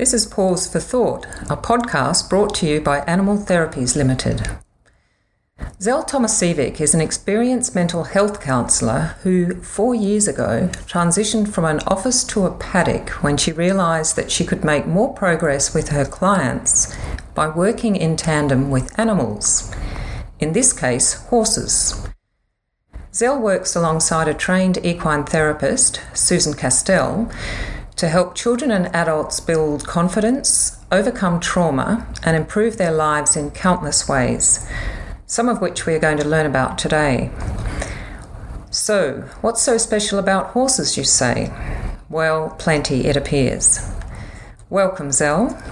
This is Pause for Thought, a podcast brought to you by Animal Therapies Limited. Zell Tomasiewicz is an experienced mental health counsellor who, four years ago, transitioned from an office to a paddock when she realised that she could make more progress with her clients by working in tandem with animals, in this case, horses. Zell works alongside a trained equine therapist, Susan Castell, to help children and adults build confidence, overcome trauma, and improve their lives in countless ways, some of which we are going to learn about today. So, what's so special about horses, you say? Well, plenty, it appears. Welcome, Zell.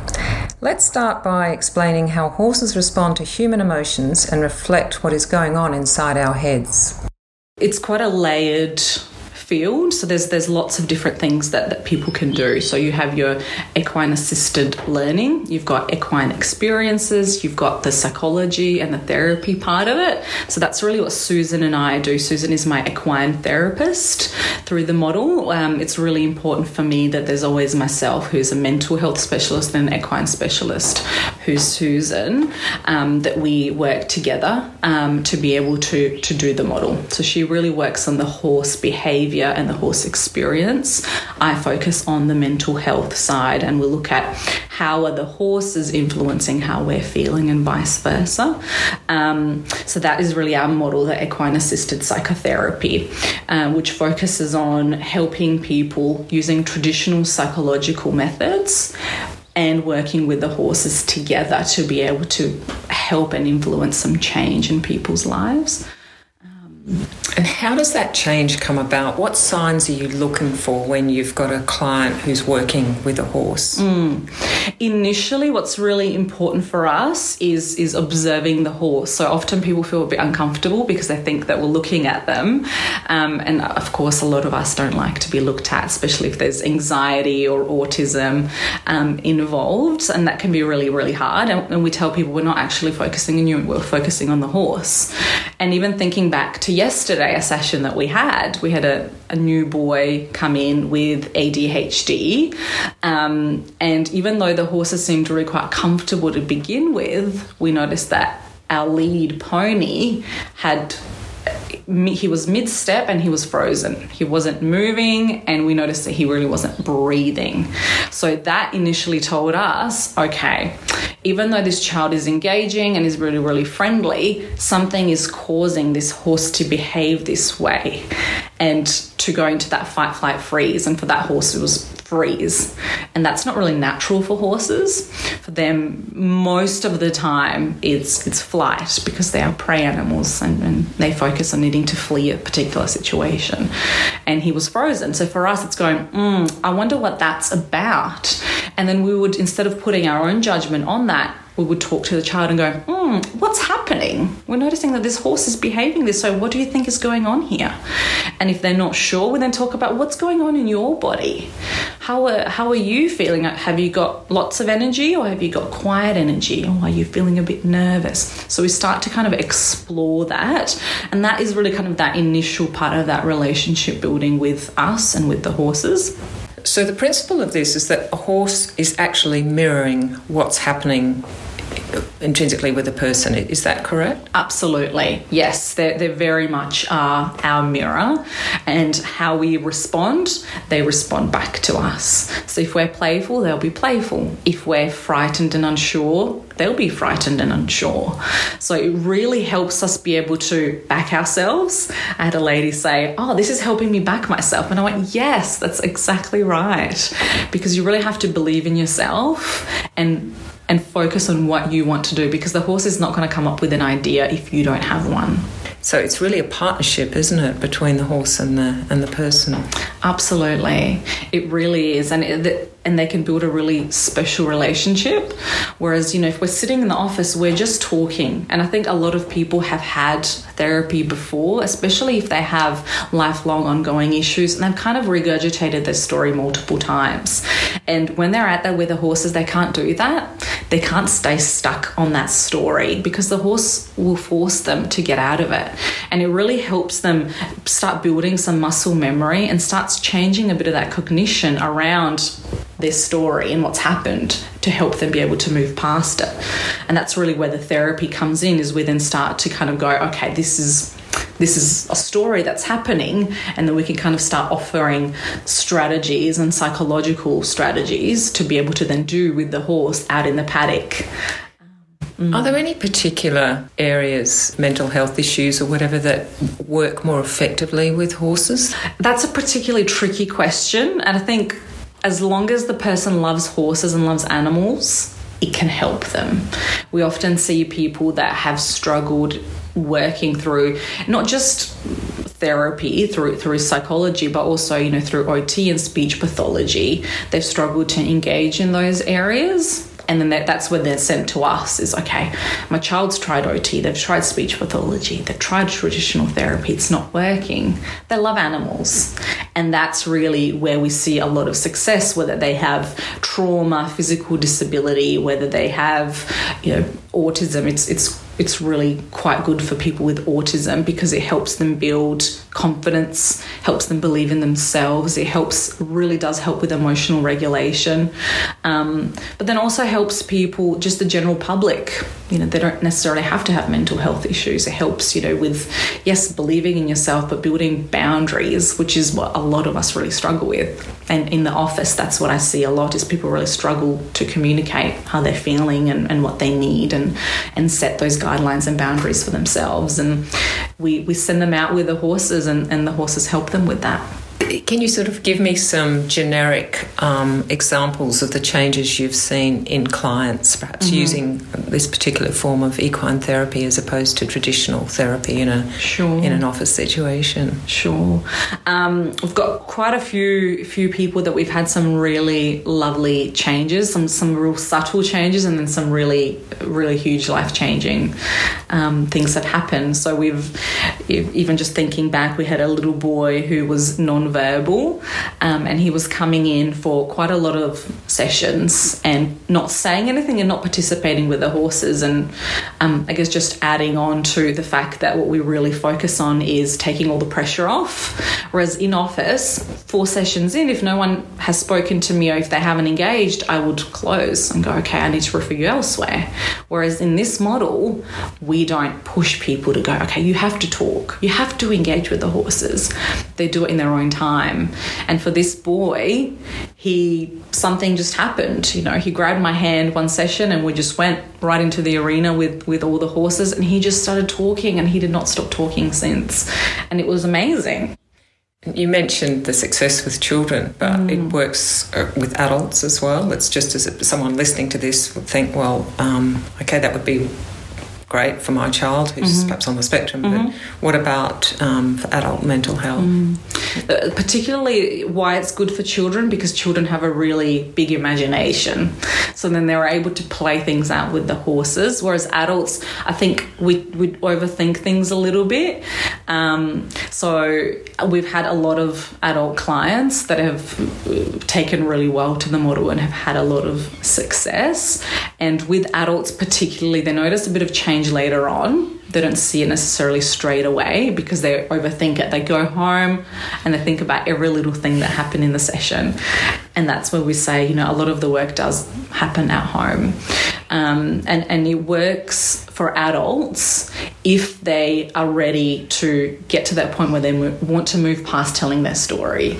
Let's start by explaining how horses respond to human emotions and reflect what is going on inside our heads. It's quite a layered field. So there's there's lots of different things that, that people can do. So you have your equine assisted learning, you've got equine experiences, you've got the psychology and the therapy part of it. So that's really what Susan and I do. Susan is my equine therapist through the model. Um, it's really important for me that there's always myself, who's a mental health specialist and an equine specialist, who's Susan, um, that we work together um, to be able to to do the model. So she really works on the horse behavior and the horse experience. I focus on the mental health side and we'll look at how are the horses influencing how we're feeling and vice versa. Um, so that is really our model, the equine assisted psychotherapy, uh, which focuses on helping people using traditional psychological methods and working with the horses together to be able to help and influence some change in people's lives. And how does that change come about? What signs are you looking for when you've got a client who's working with a horse? Mm. Initially, what's really important for us is is observing the horse. So often people feel a bit uncomfortable because they think that we're looking at them, um, and of course, a lot of us don't like to be looked at, especially if there's anxiety or autism um, involved, and that can be really really hard. And, and we tell people we're not actually focusing on you, we're focusing on the horse. And even thinking back to yesterday, a session that we had, we had a, a new boy come in with ADHD. Um, and even though the horses seemed really quite comfortable to begin with, we noticed that our lead pony had he was mid step and he was frozen. He wasn't moving, and we noticed that he really wasn't breathing. So that initially told us okay, even though this child is engaging and is really, really friendly, something is causing this horse to behave this way and to go into that fight, flight, freeze. And for that horse, it was freeze. And that's not really natural for horses. For them, most of the time, it's, it's flight because they are prey animals and, and they focus on needing to flee a particular situation. And he was frozen. So for us, it's going, mm, I wonder what that's about. And then we would, instead of putting our own judgment on that, we would talk to the child and go, hmm, what's happening? We're noticing that this horse is behaving this. So, what do you think is going on here? And if they're not sure, we then talk about what's going on in your body. How are, how are you feeling? Have you got lots of energy or have you got quiet energy? Or are you feeling a bit nervous? So, we start to kind of explore that. And that is really kind of that initial part of that relationship building with us and with the horses. So, the principle of this is that a horse is actually mirroring what's happening intrinsically with a person. Is that correct? Absolutely. Yes, they they very much are our mirror, and how we respond, they respond back to us. So if we're playful, they'll be playful. If we're frightened and unsure, they'll be frightened and unsure. So it really helps us be able to back ourselves. I had a lady say, Oh, this is helping me back myself. And I went, Yes, that's exactly right. Because you really have to believe in yourself and and focus on what you want to do because the horse is not going to come up with an idea if you don't have one. So it's really a partnership, isn't it, between the horse and the and the person? Absolutely, it really is, and it, and they can build a really special relationship. Whereas, you know, if we're sitting in the office, we're just talking. And I think a lot of people have had therapy before, especially if they have lifelong ongoing issues and they've kind of regurgitated their story multiple times. And when they're out there with the horses, they can't do that. They can't stay stuck on that story because the horse will force them to get out of it. And it really helps them start building some muscle memory and starts changing a bit of that cognition around their story and what's happened to help them be able to move past it. And that's really where the therapy comes in is we then start to kind of go, okay, this is this is a story that's happening and then we can kind of start offering strategies and psychological strategies to be able to then do with the horse out in the paddock Mm. Are there any particular areas, mental health issues or whatever, that work more effectively with horses? That's a particularly tricky question. And I think as long as the person loves horses and loves animals, it can help them. We often see people that have struggled working through not just therapy through through psychology but also you know through OT and speech pathology they've struggled to engage in those areas and then that, that's when they're sent to us is okay my child's tried ot they've tried speech pathology they've tried traditional therapy it's not working. They love animals. And that's really where we see a lot of success whether they have trauma physical disability whether they have you know autism it's it's it's really quite good for people with autism because it helps them build confidence, helps them believe in themselves. It helps, really does help with emotional regulation. Um, but then also helps people, just the general public. You know, they don't necessarily have to have mental health issues. It helps, you know, with, yes, believing in yourself, but building boundaries, which is what a lot of us really struggle with. And in the office, that's what I see a lot is people really struggle to communicate how they're feeling and, and what they need and, and set those guidelines and boundaries for themselves. And we, we send them out with the horses, and, and the horses help them with that. Can you sort of give me some generic um, examples of the changes you've seen in clients, perhaps mm-hmm. using this particular form of equine therapy as opposed to traditional therapy in a sure. in an office situation? Sure. Um, we've got quite a few few people that we've had some really lovely changes, some some real subtle changes, and then some really really huge life changing um, things that happened. So we've even just thinking back, we had a little boy who was non verbal, um, and he was coming in for quite a lot of sessions and not saying anything and not participating with the horses. And um, I guess just adding on to the fact that what we really focus on is taking all the pressure off. Whereas in office, four sessions in, if no one has spoken to me or if they haven't engaged, I would close and go, okay, I need to refer you elsewhere. Whereas in this model, we don't push people to go, okay, you have to talk, you have to engage with the horses. They do it in their own time time. And for this boy, he something just happened. You know, he grabbed my hand one session and we just went right into the arena with with all the horses and he just started talking and he did not stop talking since. And it was amazing. You mentioned the success with children, but mm. it works uh, with adults as well. It's just as someone listening to this would think, well, um, okay, that would be great for my child who's mm-hmm. perhaps on the spectrum, mm-hmm. but what about um, for adult mental health? Mm. Uh, particularly why it's good for children because children have a really big imagination. So then they're able to play things out with the horses, whereas adults, I think we, we overthink things a little bit. Um, so we've had a lot of adult clients that have taken really well to the model and have had a lot of success. And with adults, particularly, they notice a bit of change later on. They don't see it necessarily straight away because they overthink it. They go home and they think about every little thing that happened in the session. And that's where we say, you know, a lot of the work does happen at home. Um, and, and it works for adults if they are ready to get to that point where they want to move past telling their story.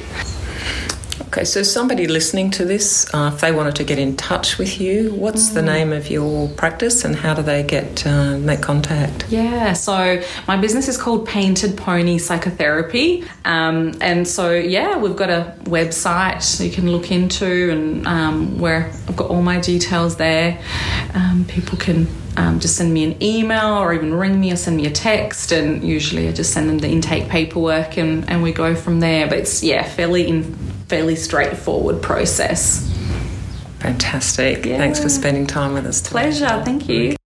Okay, so somebody listening to this, uh, if they wanted to get in touch with you, what's mm. the name of your practice and how do they get uh, make contact? Yeah, so my business is called Painted Pony Psychotherapy, um, and so yeah, we've got a website you can look into, and um, where I've got all my details there. Um, people can um, just send me an email or even ring me or send me a text. And usually I just send them the intake paperwork and, and we go from there. But it's, yeah, fairly in, fairly straightforward process. Fantastic. Yeah. Thanks for spending time with us. Today. Pleasure. Thank you.